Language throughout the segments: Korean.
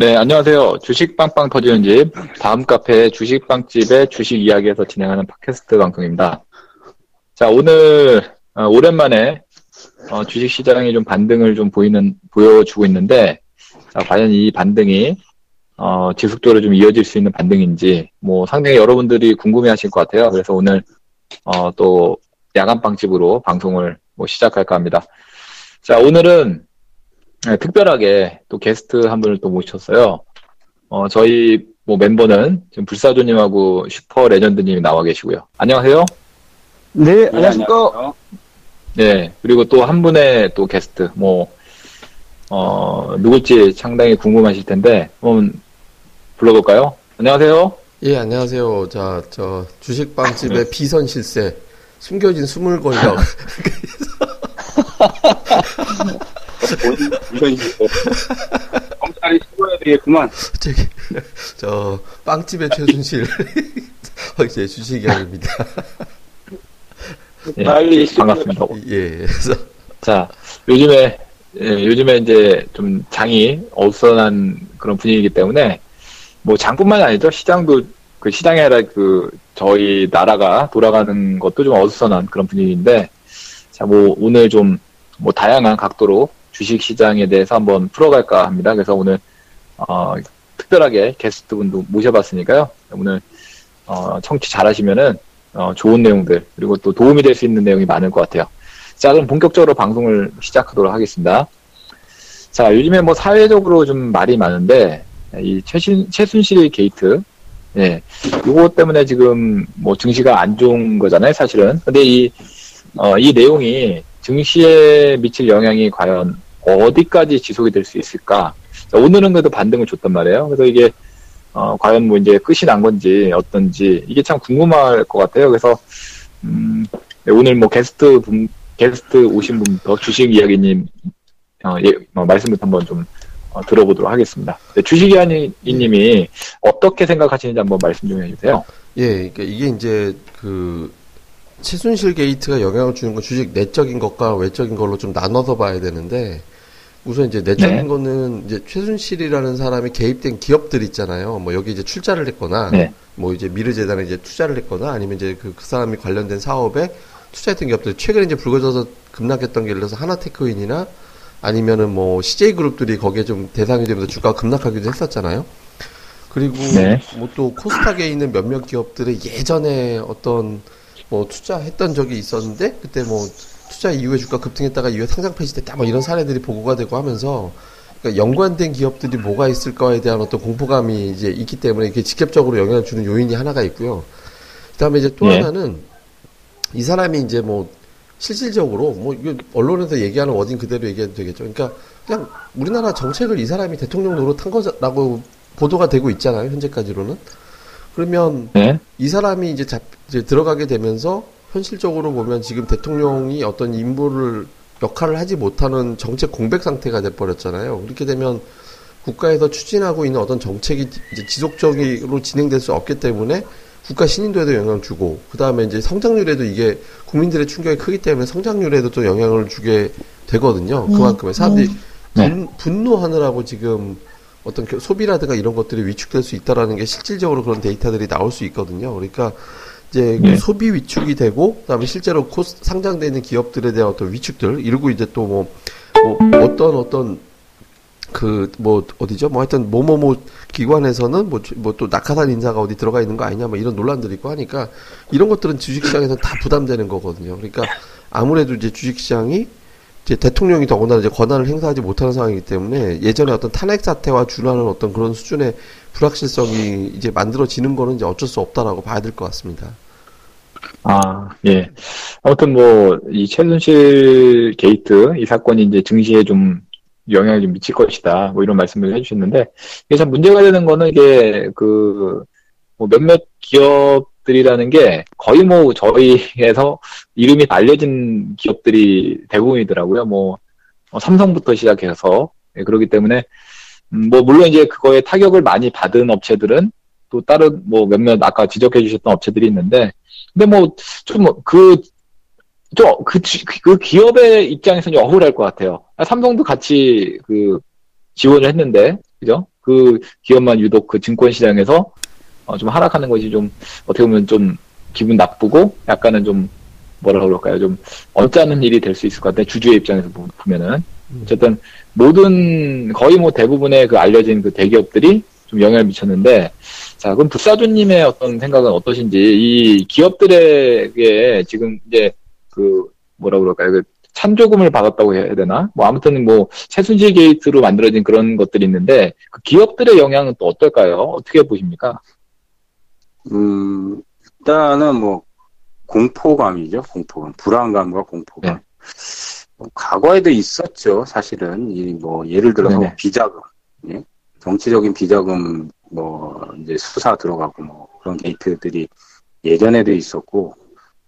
네, 안녕하세요. 주식 빵빵 터지는 집, 다음 카페 주식 빵집의 주식 이야기에서 진행하는 팟캐스트 방송입니다. 자, 오늘, 어, 오랜만에, 어, 주식 시장이 좀 반등을 좀 보이는, 보여주고 있는데, 자, 과연 이 반등이, 어, 지속적으로 좀 이어질 수 있는 반등인지, 뭐, 상당히 여러분들이 궁금해 하실 것 같아요. 그래서 오늘, 어, 또, 야간 빵집으로 방송을 뭐 시작할까 합니다. 자, 오늘은, 네, 특별하게 또 게스트 한 분을 또 모셨어요. 어, 저희 뭐 멤버는 지금 불사조님하고 슈퍼 레전드님이 나와 계시고요. 안녕하세요. 네, 안녕하십니까. 네, 그리고 또 한 분의 또 게스트, 뭐, 어, 누굴지 상당히 궁금하실 텐데, 한번 불러볼까요? 안녕하세요. 예, 안녕하세요. 자, 저, 주식빵집의 비선 실세, 숨겨진 스물거리라고. 이건 검찰이 신고해야 되겠구만. 저기, 저, 빵집의 최순실, 이제 주식이야입니다. 예, 빨리 반갑습니다. 예, 그래서, 자, 요즘에, 예, 요즘에 이제 좀 장이 어수선한 그런 분위기이기 때문에, 뭐 장뿐만 아니죠. 시장도, 그 시장이 아니라 그, 저희 나라가 돌아가는 것도 좀 어수선한 그런 분위기인데, 자, 뭐 오늘 좀, 뭐 다양한 각도로 주식 시장에 대해서 한번 풀어갈까 합니다. 그래서 오늘, 어, 특별하게 게스트 분도 모셔봤으니까요. 오늘, 어, 청취 잘 하시면은, 어, 좋은 내용들, 그리고 또 도움이 될 수 있는 내용이 많을 것 같아요. 자, 그럼 본격적으로 방송을 시작하도록 하겠습니다. 자, 요즘에 뭐 사회적으로 좀 말이 많은데, 이 최신, 최순실 게이트, 예, 요거 때문에 지금 뭐 증시가 안 좋은 거잖아요, 사실은. 근데 이, 어, 이 내용이 증시에 미칠 영향이 과연 어디까지 지속이 될 수 있을까? 자, 오늘은 그래도 반등을 줬단 말이에요. 그래서 이게, 어, 과연 뭐 이제 끝이 난 건지 어떤지 이게 참 궁금할 것 같아요. 그래서, 음, 네, 오늘 뭐 게스트 분, 게스트 오신 분부터 주식 이야기님, 어, 예, 어, 말씀부터 한번 좀 어, 들어보도록 하겠습니다. 네, 주식 이야기님이 어떻게 생각하시는지 한번 말씀 좀 해주세요. 예, 그러니까 이게 이제 그, 최순실 게이트가 영향을 주는 건 주식 내적인 것과 외적인 걸로 좀 나눠서 봐야 되는데, 우선 이제 내적인 네. 거는 이제 최순실이라는 사람이 개입된 기업들 있잖아요. 뭐 여기 이제 출자를 했거나, 네. 뭐 이제 미르재단에 이제 투자를 했거나, 아니면 이제 그, 그 사람이 관련된 사업에 투자했던 기업들, 최근에 이제 불거져서 급락했던 게 예를 들어서 하나테크인이나 아니면은 뭐 CJ 그룹들이 거기에 좀 대상이 되면서 주가가 급락하기도 했었잖아요. 그리고 네. 뭐또 코스닥에 있는 몇몇 기업들의 예전에 어떤 뭐 투자했던 적이 있었는데 그때 뭐 투자 이후에 주가 급등했다가 이후에 상장 폐지됐다 뭐 이런 사례들이 보고가 되고 하면서 그러니까 연관된 기업들이 뭐가 있을까에 대한 어떤 공포감이 이제 있기 때문에 이게 직접적으로 영향을 주는 요인이 하나가 있고요. 그다음에 이제 또 네. 하나는 이 사람이 이제 뭐 실질적으로 뭐 이거 언론에서 얘기하는 워딩 그대로 얘기해도 되겠죠. 그러니까 그냥 우리나라 정책을 이 사람이 대통령 노릇한 거라고 보도가 되고 있잖아요. 현재까지로는. 그러면 네. 이 사람이 이제 잡, 이제 들어가게 되면서 현실적으로 보면 지금 대통령이 어떤 임무를 역할을 하지 못하는 정책 공백 상태가 돼버렸잖아요. 그렇게 되면 국가에서 추진하고 있는 어떤 정책이 이제 지속적으로 진행될 수 없기 때문에 국가 신인도에도 영향을 주고 그 다음에 이제 성장률에도 이게 국민들의 충격이 크기 때문에 성장률에도 또 영향을 주게 되거든요. 그만큼의 사람들이 네. 분, 분노하느라고 지금 어떤 겨- 소비라든가 이런 것들이 위축될 수 있다라는 게 실질적으로 그런 데이터들이 나올 수 있거든요. 그러니까 이제 그 네. 소비 위축이 되고 그다음에 실제로 코스, 상장돼 있는 기업들에 대한 어떤 위축들 이러고 이제 또뭐 뭐 어떤 어떤 그 뭐 어디죠? 뭐 하여튼 뭐뭐뭐 기관에서는 뭐 뭐 또 낙하산 인사가 어디 들어가 있는 거 아니냐 뭐 이런 논란들이 있고 하니까 이런 것들은 주식시장에서 다 부담되는 거거든요. 그러니까 아무래도 이제 주식시장이 이제 대통령이 더구나 이제 권한을 행사하지 못하는 상황이기 때문에 예전에 어떤 탄핵 사태와 준하는 어떤 그런 수준의 불확실성이 이제 만들어지는 거는 이제 어쩔 수 없다라고 봐야 될 것 같습니다. 아, 예. 아무튼 뭐, 이 최순실 게이트, 이 사건이 이제 증시에 좀 영향을 좀 미칠 것이다. 뭐 이런 말씀을 해주셨는데, 이게 참 문제가 되는 거는 이게 그, 뭐 몇몇 기업 들이라는 게 거의 뭐 저희에서 이름이 알려진 기업들이 대부분이더라고요. 뭐, 어, 삼성부터 시작해서. 예, 그렇기 때문에, 음, 뭐, 물론 이제 그거에 타격을 많이 받은 업체들은 또 다른 뭐 몇몇 아까 지적해 주셨던 업체들이 있는데, 근데 뭐, 좀, 그, 좀, 그, 지- 그 기업의 입장에서는 억울할 것 같아요. 아, 삼성도 같이 그, 지원을 했는데, 그죠? 그그 기업만 유독 그 증권 시장에서 어, 좀 하락하는 것이 좀 어떻게 보면 좀 기분 나쁘고 약간은 좀 뭐라 그럴까요? 좀 언짢은 일이 될 수 있을 것 같아요. 주주의 입장에서 보- 보면은 어쨌든 모든 거의 뭐 대부분의 그 알려진 그 대기업들이 좀 영향을 미쳤는데 자 그럼 불사조님의 어떤 생각은 어떠신지 이 기업들에게 지금 이제 그 뭐라 그럴까요? 그 찬조금을 받았다고 해야 되나? 뭐 아무튼 뭐 최순실 게이트로 만들어진 그런 것들이 있는데 그 기업들의 영향은 또 어떨까요? 어떻게 보십니까? 음, 일단은 뭐, 공포감이죠, 공포감. 불안감과 공포감. 네. 뭐 과거에도 있었죠, 사실은. 이 뭐, 예를 들어서 네네. 비자금, 예? 정치적인 비자금, 뭐, 이제 수사 들어가고 뭐, 그런 게이트들이 예전에도 있었고,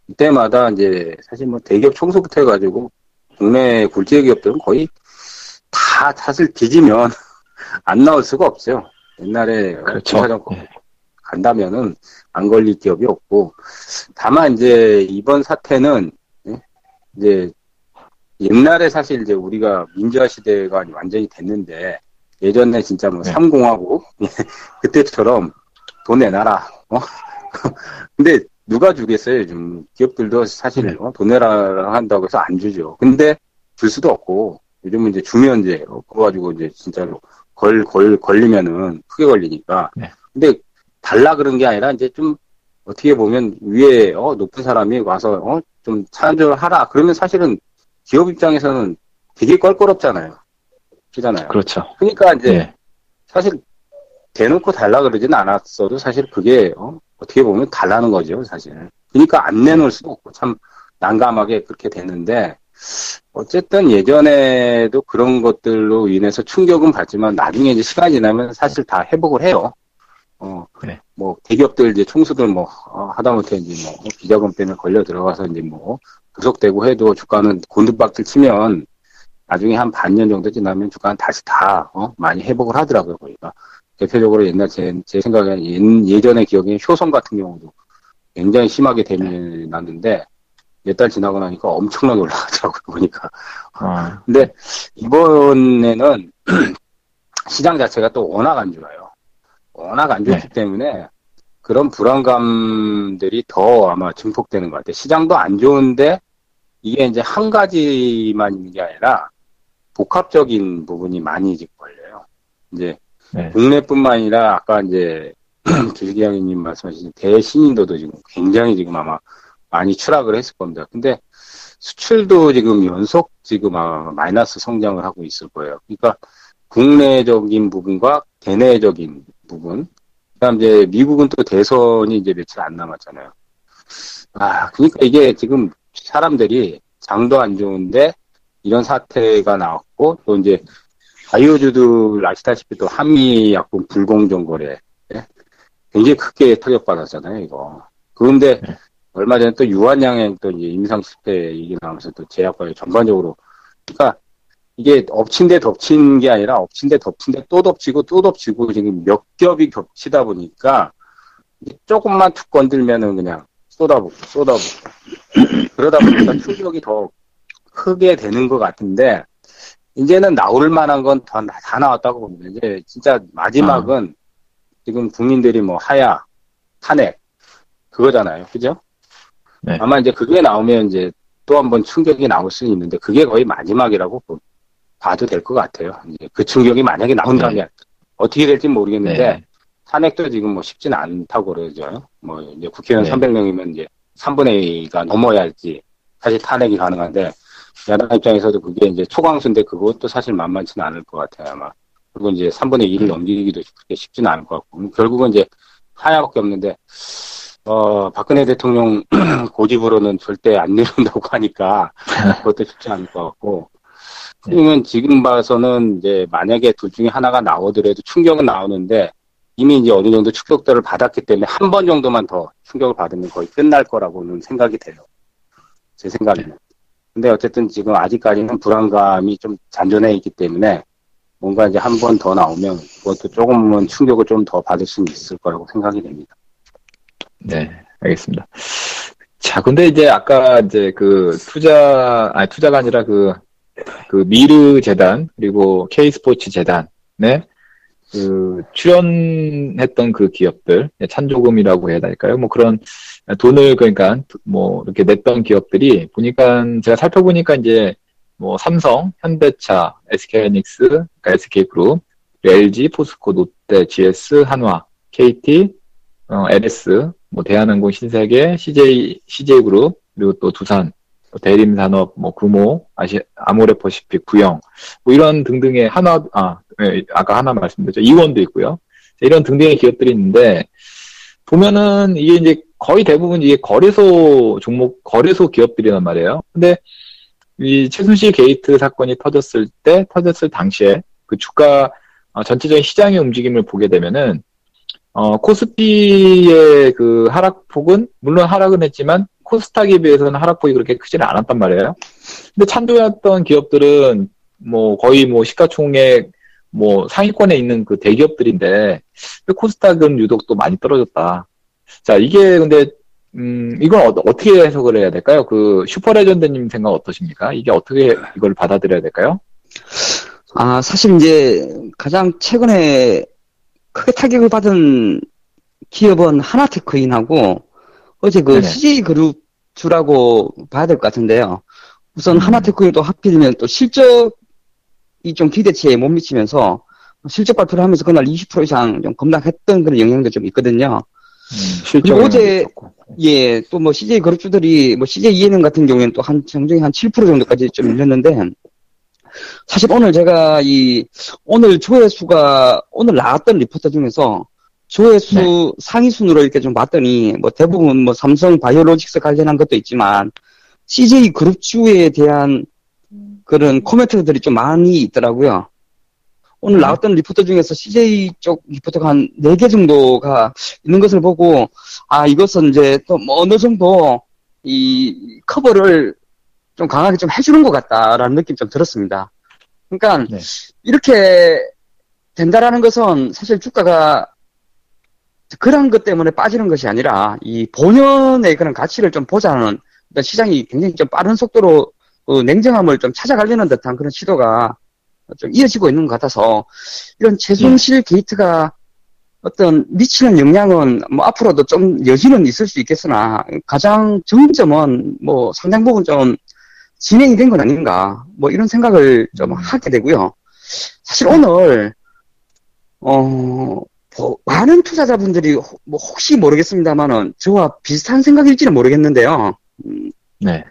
이때마다 이제, 사실 뭐, 대기업 청소부터 해가지고, 국내 굴지 기업들은 거의 다 사실 뒤지면 안 나올 수가 없어요. 옛날에 그렇죠. 예. 간다면은 안 걸릴 기업이 없고 다만 이제 이번 사태는 예? 이제 옛날에 사실 이제 우리가 민주화 시대가 완전히 됐는데 예전에 진짜 뭐 네. 삼공하고 그때처럼 돈 내놔라 어? 근데 누가 주겠어요 요즘 기업들도 사실 네. 어? 돈 내라 한다고 해서 안 주죠 근데 줄 수도 없고 요즘은 이제 주면 이제 어, 그거 가지고 이제 진짜로 걸, 걸, 걸리면은 크게 걸리니까 네. 근데 달라 그런 게 아니라 이제 좀 어떻게 보면 위에 어, 높은 사람이 와서 어, 좀 찬조를 하라. 그러면 사실은 기업 입장에서는 되게 껄끄럽잖아요. 그잖아요. 그렇죠. 그러니까 이제 예. 사실 대놓고 달라 그러진 않았어도 사실 그게 어, 떻게 보면 달라는 거죠, 사실. 그러니까 안 내놓을 수도 없고 참 난감하게 그렇게 됐는데 어쨌든 예전에도 그런 것들로 인해서 충격은 받지만 나중에 이제 시간이 지나면 사실 다 회복을 해요. 어, 네. 뭐 대기업들 이제 총수들 뭐 어, 하다못해 이제 뭐 비자금 때문에 걸려 들어가서 이제 뭐 구속되고 해도 주가는 곤두박질 치면 나중에 한 반년 정도 지나면 주가는 다시 다 어, 많이 회복을 하더라고요 보니까 대표적으로 옛날 제, 제 생각에 예, 예전의 기억에 효성 같은 경우도 굉장히 심하게 데미 났는데 몇 달 지나고 나니까 엄청나게 올라가더라고요 보니까 어, 근데 이번에는 시장 자체가 또 워낙 안 좋아요. 워낙 안 좋기 네. 때문에 그런 불안감들이 더 아마 증폭되는 것 같아요. 시장도 안 좋은데 이게 이제 한 가지만 있는 게 아니라 복합적인 부분이 많이 지금 걸려요. 이제 네. 국내뿐만 아니라 아까 이제 주식이양님 말씀하신 대신인도도 지금 굉장히 지금 아마 많이 추락을 했을 겁니다. 근데 수출도 지금 연속 지금 아마 마이너스 성장을 하고 있을 거예요. 그러니까 국내적인 부분과 대내적인 부분. 그다음 이제 미국은 또 대선이 이제 며칠 안 남았잖아요. 아, 그러니까 이게 지금 사람들이 장도 안 좋은데 이런 사태가 나왔고 또 이제 바이오주들 아시다시피 또 한미 약품 불공정 거래 예? 굉장히 크게 타격받았잖아요, 이거. 그런데 네. 얼마 전에 또 유한양행 또 이제 임상 실패 얘기 나오면서 또 제약과에 전반적으로 그러니까 이게 엎친 데 덮친 게 아니라 엎친 데 덮친 데 또 덮치고 또 덮치고 지금 몇 겹이 겹치다 보니까 조금만 툭 건들면은 그냥 쏟아붓고 쏟아붓고 그러다 보니까 충격이 더 크게 되는 것 같은데 이제는 나올 만한 건 다 다 나왔다고 봅니다. 이제 진짜 마지막은 지금 국민들이 뭐 하야 탄핵 그거잖아요, 그죠? 네. 아마 이제 그게 나오면 이제 또 한 번 충격이 나올 수는 있는데 그게 거의 마지막이라고 보- 봐도 될 것 같아요. 이제 그 충격이 만약에 나온다면 어떻게 될지 모르겠는데 네. 탄핵도 지금 뭐 쉽지는 않다고 그러죠. 뭐 이제 국회의원 네. 300명이면 이제 3분의 2가 넘어야 할지 사실 탄핵이 가능한데 야당 입장에서도 그게 이제 초강수인데 그것도 사실 만만치는 않을 것 같아요 아마. 그리고 이제 3분의 2를 넘기기도 그렇게 쉽지는 않을 것 같고 결국은 이제 하야밖에 없는데 어 박근혜 대통령 고집으로는 절대 안 내려온다고 하니까 그것도 쉽지 않을 것 같고 그러면 지금 봐서는 이제 만약에 둘 중에 하나가 나오더라도 충격은 나오는데 이미 이제 어느 정도 충격들을 받았기 때문에 한 번 정도만 더 충격을 받으면 거의 끝날 거라고는 생각이 돼요. 제 생각에는. 근데 어쨌든 지금 아직까지는 불안감이 좀 잔존해 있기 때문에 뭔가 이제 한 번 더 나오면 그것도 조금은 충격을 좀 더 받을 수는 있을 거라고 생각이 됩니다. 네, 알겠습니다. 자, 근데 이제 아까 이제 그 투자, 아니 투자가 아니라 그, 그 미르 재단, 그리고 K스포츠 재단, 네. 그 출연했던 그 기업들 찬조금이라고 해야 될까요? 뭐 그런 돈을 그러니까 뭐 이렇게 냈던 기업들이 보니까 제가 살펴보니까 이제 뭐 삼성, 현대차, SK하이닉스, 그러니까 SK그룹, LG, 포스코, 롯데, GS, 한화, KT, 어, LS, 뭐 대한항공, 신세계, CJ, CJ그룹, 그리고 또 두산, 대림 산업, 뭐 구모, 아시 아모레퍼시픽, 구형, 뭐 이런 등등의 하나, 아, 네, 아까 하나 말씀드렸죠. 이원도 있고요. 이런 등등의 기업들이 있는데 보면은 이게 이제 거의 대부분 이게 거래소 종목, 거래소 기업들이란 말이에요. 근데 이 최순실 게이트 사건이 터졌을 때, 터졌을 당시에 그 주가 어, 전체적인 시장의 움직임을 보게 되면은 어, 코스피의 그 하락폭은 물론 하락은 했지만 코스닥에 비해서는 하락폭이 그렇게 크지는 않았단 말이에요. 근데 찬조했던 기업들은 뭐 거의 뭐 시가총액 뭐 상위권에 있는 그 대기업들인데 코스닥은 유독 또 많이 떨어졌다. 자 이게 근데 음 이건 어, 떻게 해석을 해야 될까요? 그 슈퍼레전드님 생각 어떠십니까? 이게 어떻게 이걸 받아들여야 될까요? 아 사실 이제 가장 최근에 크게 타격을 받은 기업은 하나테크인하고 어제 그 네네. CJ그룹 주라고 봐야 될 것 같은데요. 우선 음. 하나테크인도 하필이면 또 실적이 좀 기대치에 못 미치면서 실적 발표를 하면서 그날 20% 이상 좀 급락했던 그런 영향도 좀 있거든요. 음, 그리고 어제 예 또 뭐 CJ 그룹주들이 뭐 CJ ENM 같은 경우에는 또 한 정정이 한7% 정도까지 좀 밀렸는데 사실 오늘 제가 이 오늘 조회수가 오늘 나왔던 리포터 중에서 조회수 네. 상위 순으로 이렇게 좀 봤더니 뭐 대부분 뭐 삼성 바이오로직스 관련한 것도 있지만 CJ 그룹주에 대한 그런 코멘트들이 좀 많이 있더라고요. 오늘 네. 나왔던 리포터 중에서 CJ 쪽 리포터가 한 4개 정도가 있는 것을 보고, 아, 이것은 이제 또 뭐 어느 정도 이 커버를 좀 강하게 좀 해주는 것 같다라는 느낌 좀 들었습니다. 그러니까 네. 이렇게 된다라는 것은 사실 주가가 그런 것 때문에 빠지는 것이 아니라 이 본연의 그런 가치를 좀 보자는 시장이 굉장히 좀 빠른 속도로 그 냉정함을 좀 찾아가려는 듯한 그런 시도가 좀 이어지고 있는 것 같아서 이런 최순실 네. 게이트가 어떤 미치는 영향은 뭐 앞으로도 좀 여지는 있을 수 있겠으나 가장 정점은 뭐 상당 부분 좀 진행이 된 건 아닌가 뭐 이런 생각을 좀 음. 하게 되고요. 사실 오늘 어뭐 많은 투자자분들이 뭐 혹시 모르겠습니다만은 저와 비슷한 생각일지는 모르겠는데요. 음, 네.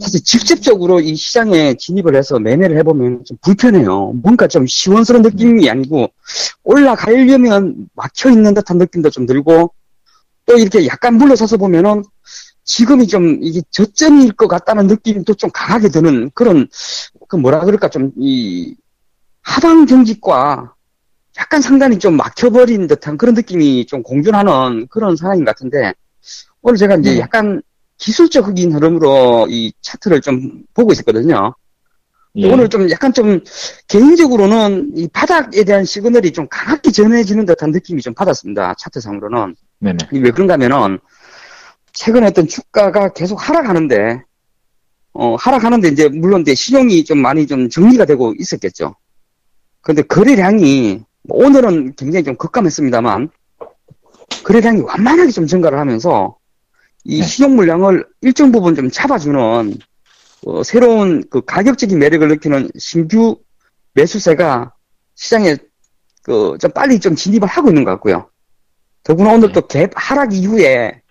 사실 직접적으로 이 시장에 진입을 해서 매매를 해보면 좀 불편해요. 뭔가 좀 시원스러운 느낌이 아니고 올라가려면 막혀 있는 듯한 느낌도 좀 들고 또 이렇게 약간 물러서서 보면은 지금이 좀 이게 저점일 것 같다는 느낌도 좀 강하게 드는 그런 그 뭐라 그럴까 좀 이 하방 경직과 약간 상당히 좀 막혀버린 듯한 그런 느낌이 좀 공존하는 그런 상황인 것 같은데 오늘 제가 이제 네. 약간 기술적인 흐름으로 이 차트를 좀 보고 있었거든요. 예. 오늘 좀 약간 좀 개인적으로는 이 바닥에 대한 시그널이 좀 강하게 전해지는 듯한 느낌이 좀 받았습니다. 차트상으로는. 네네. 왜 그런가 하면은 최근에 어떤 주가가 계속 하락하는데, 어, 하락하는데 이제 물론 이제 신용이 좀 많이 좀 정리가 되고 있었겠죠. 근데 거래량이 오늘은 굉장히 좀 급감했습니다만 거래량이 완만하게 좀 증가를 하면서 이 네. 신용 물량을 일정 부분 좀 잡아주는 어, 새로운 그 가격적인 매력을 느끼는 신규 매수세가 시장에 그 좀 빨리 좀 진입을 하고 있는 것 같고요. 더구나 오늘 네. 또갭 하락 이후에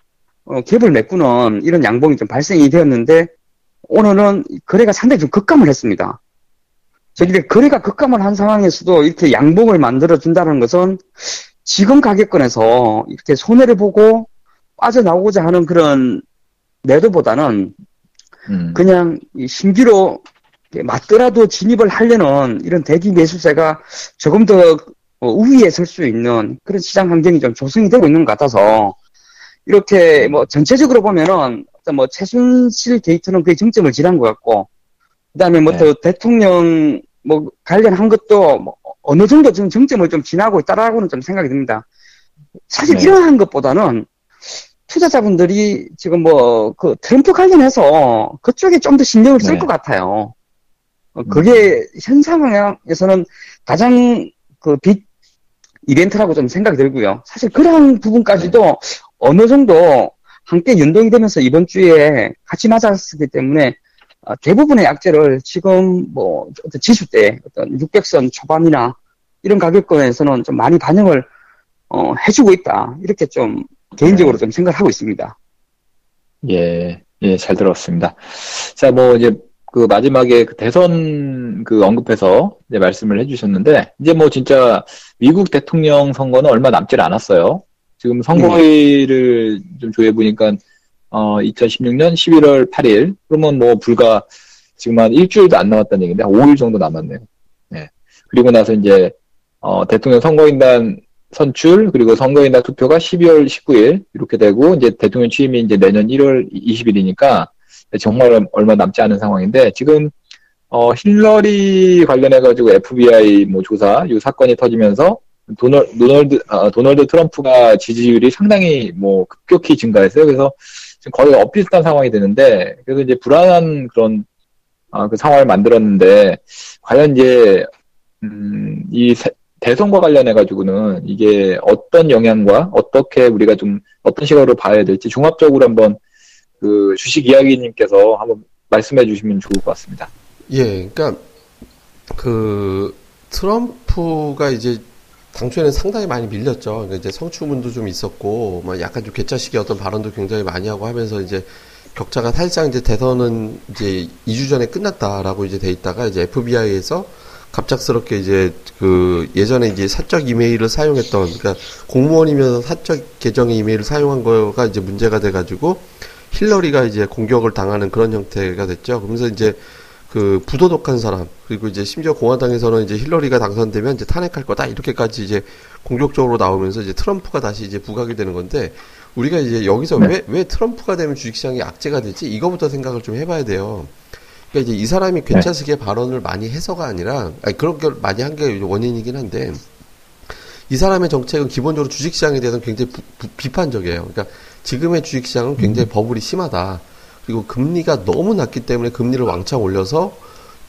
어, 갭을 메꾸는 이런 양봉이 좀 발생이 되었는데 오늘은 거래가 상당히 좀 급감을 했습니다. 저기 거래가 급감을 한 상황에서도 이렇게 양봉을 만들어 준다는 것은 지금 가격권에서 이렇게 손해를 보고 빠져나오고자 하는 그런 매도보다는 음. 그냥 신규로 맞더라도 진입을 하려는 이런 대기 매수세가 조금 더 어, 우위에 설 수 있는 그런 시장 환경이 좀 조성이 되고 있는 것 같아서 이렇게 뭐 전체적으로 보면은 어떤 뭐 최순실 데이터는 거의 정점을 지난 것 같고 그다음에 뭐또 네. 대통령 뭐 관련한 것도 뭐 어느 정도 지금 정점을 좀 지나고 있다라고는 좀 생각이 듭니다. 사실 네. 이러한 것보다는 투자자분들이 지금 뭐 그 트럼프 관련해서 그쪽에 좀 더 신경을 쓸것 네. 같아요. 어, 그게 음. 현 상황에서는 가장 그 빅, 이벤트라고 좀 생각이 들고요. 사실 그런 부분까지도 어느 정도 함께 연동이 되면서 이번 주에 같이 맞았기 때문에 어, 대부분의 약재를 지금 뭐 어떤 지수대 어떤 600선 초반이나 이런 가격권에서는 좀 많이 반영을 어, 해주고 있다 이렇게 좀 개인적으로 좀 생각하고 있습니다. 예, 예, 잘 들었습니다. 자, 뭐 이제 그 마지막에 그 대선 그 언급해서 이제 말씀을 해주셨는데 이제 뭐 진짜 미국 대통령 선거는 얼마 남질 않았어요. 지금 선거일을 좀 조회 보니까 어 2016년 11월 8일 그러면 뭐 불과 지금 한 일주일도 안 남았다는 얘기인데 한 5일 정도 남았네요. 예. 그리고 나서 이제 어 대통령 선거인단 선출 그리고 선거인단 투표가 12월 19일 이렇게 되고 이제 대통령 취임이 이제 내년 1월 20일이니까 정말 얼마 남지 않은 상황인데 지금 어 힐러리 관련해 가지고 FBI 뭐 조사 이 사건이 터지면서 도널, 도널드 아, 도널드 트럼프가 지지율이 상당히 뭐 급격히 증가했어요. 그래서 지금 거의 엇비슷한 상황이 되는데 그래서 이제 불안한 그런 아, 그 상황을 만들었는데 과연 이제 음, 이 세, 대선과 관련해 가지고는 이게 어떤 영향과 어떻게 우리가 좀 어떤 시각으로 봐야 될지 종합적으로 한번 그 주식 이야기님께서 한번 말씀해 주시면 좋을 것 같습니다. 예, 그러니까 그 트럼프가 이제 당초에는 상당히 많이 밀렸죠. 그러니까 이제 성추문도 좀 있었고, 막 약간 좀 괴짜식의 어떤 발언도 굉장히 많이 하고 하면서 이제 격차가 사실상 이제 대선은 이제 2주 전에 끝났다라고 이제 돼 있다가 이제 FBI에서 갑작스럽게 이제 그 예전에 이제 사적 이메일을 사용했던 그러니까 공무원이면서 사적 계정의 이메일을 사용한 거가 이제 문제가 돼 가지고 힐러리가 이제 공격을 당하는 그런 형태가 됐죠. 그러면서 이제 그 부도덕한 사람 그리고 이제 심지어 공화당에서는 이제 힐러리가 당선되면 이제 탄핵할 거다 이렇게까지 이제 공격적으로 나오면서 이제 트럼프가 다시 이제 부각이 되는 건데 우리가 이제 여기서 네. 왜, 왜 트럼프가 되면 주식시장이 악재가 되지? 이거부터 생각을 좀 해봐야 돼요. 그러니까 이제 이 사람이 괜찮스게 네. 발언을 많이 해서가 아니라, 아니, 그런 걸 많이 한 게 원인이긴 한데, 이 사람의 정책은 기본적으로 주식시장에 대해서는 굉장히 부, 부, 비판적이에요. 그러니까 지금의 주식시장은 굉장히 음. 버블이 심하다. 그리고 금리가 너무 낮기 때문에 금리를 왕창 올려서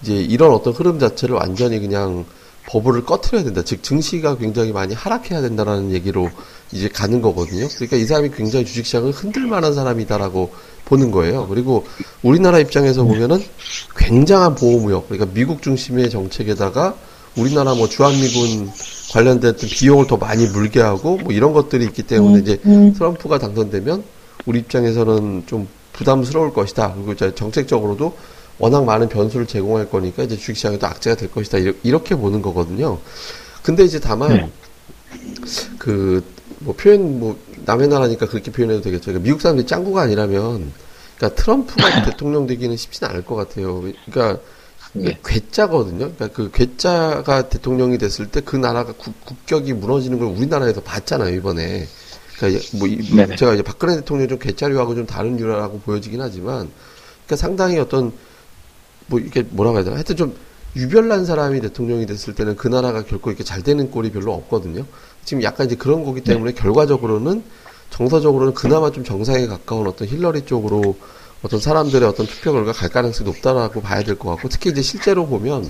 이제 이런 어떤 흐름 자체를 완전히 그냥 버블을 꺼트려야 된다. 즉 증시가 굉장히 많이 하락해야 된다라는 얘기로 이제 가는 거거든요. 그러니까 이 사람이 굉장히 주식시장을 흔들 만한 사람이다라고 보는 거예요. 그리고 우리나라 입장에서 보면은 굉장한 보호무역, 그러니까 미국 중심의 정책에다가 우리나라 뭐 주한미군 관련된 비용을 더 많이 물게 하고 뭐 이런 것들이 있기 때문에 이제 음. 트럼프가 당선되면 우리 입장에서는 좀 부담스러울 것이다. 그리고 이제 정책적으로도 워낙 많은 변수를 제공할 거니까 이제 주식시장에도 악재가 될 것이다. 이렇게 보는 거거든요. 근데 이제 다만 네. 그뭐 표현 뭐 남의 나라니까 그렇게 표현해도 되겠죠. 그러니까 미국 사람들이 짱구가 아니라면 그러니까 트럼프가 대통령 되기는 쉽지는 않을 것 같아요. 그러니까 네. 괴짜거든요. 그러니까 그 괴짜가 대통령이 됐을 때 그 나라가 국, 격이 무너지는 걸 우리나라에서 봤잖아요 이번에. 그러니까 뭐 이, 제가 이제 박근혜 대통령 좀 괴짜류하고 좀 다른 유라라고 보여지긴 하지만, 그러니까 상당히 어떤 뭐 이게 뭐라고 해야 되나? 하여튼 좀 유별난 사람이 대통령이 됐을 때는 그 나라가 결코 이렇게 잘 되는 꼴이 별로 없거든요. 지금 약간 이제 그런 거기 때문에 네. 결과적으로는 정서적으로는 그나마 좀 정상에 가까운 어떤 힐러리 쪽으로 어떤 사람들의 어떤 투표 결과 갈 가능성이 높다라고 봐야 될 것 같고 특히 이제 실제로 보면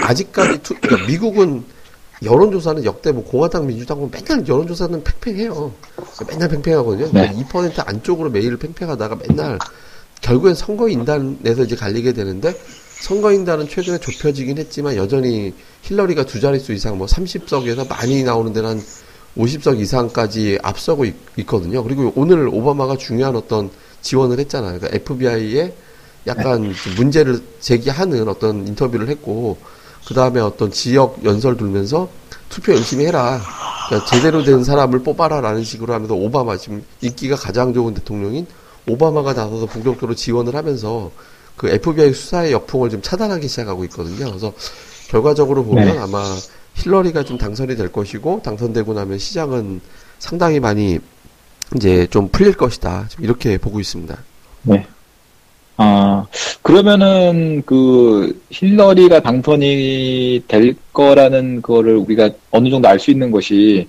아직까지 투, 그러니까 미국은 여론조사는 역대 뭐 공화당 민주당 은 맨날 여론조사는 팽팽해요. 맨날 팽팽하거든요. 네. 그러니까 2% 안쪽으로 매일 팽팽하다가 맨날 결국엔 선거인단에서 이제 갈리게 되는데 선거인단은 최근에 좁혀지긴 했지만 여전히 힐러리가 두 자릿수 이상 뭐 30석에서 많이 나오는 데는 한 50석 이상까지 앞서고 있, 거든요 그리고 오늘 오바마가 중요한 어떤 지원을 했잖아요. 그러니까 FBI에 약간 네. 문제를 제기하는 어떤 인터뷰를 했고 그 다음에 어떤 지역 연설 돌면서 투표 열심히 해라. 그러니까 제대로 된 사람을 뽑아라라는 식으로 하면서 오바마 지금 인기가 가장 좋은 대통령인 오바마가 나서서 본격적으로 지원을 하면서 그 FBI 수사의 역풍을 좀 차단하기 시작하고 있거든요. 그래서 결과적으로 보면 네. 아마 힐러리가 좀 당선이 될 것이고 당선되고 나면 시장은 상당히 많이 이제 좀 풀릴 것이다. 이렇게 보고 있습니다. 네. 아, 그러면은 그 힐러리가 당선이 될 거라는 거를 우리가 어느 정도 알 수 있는 것이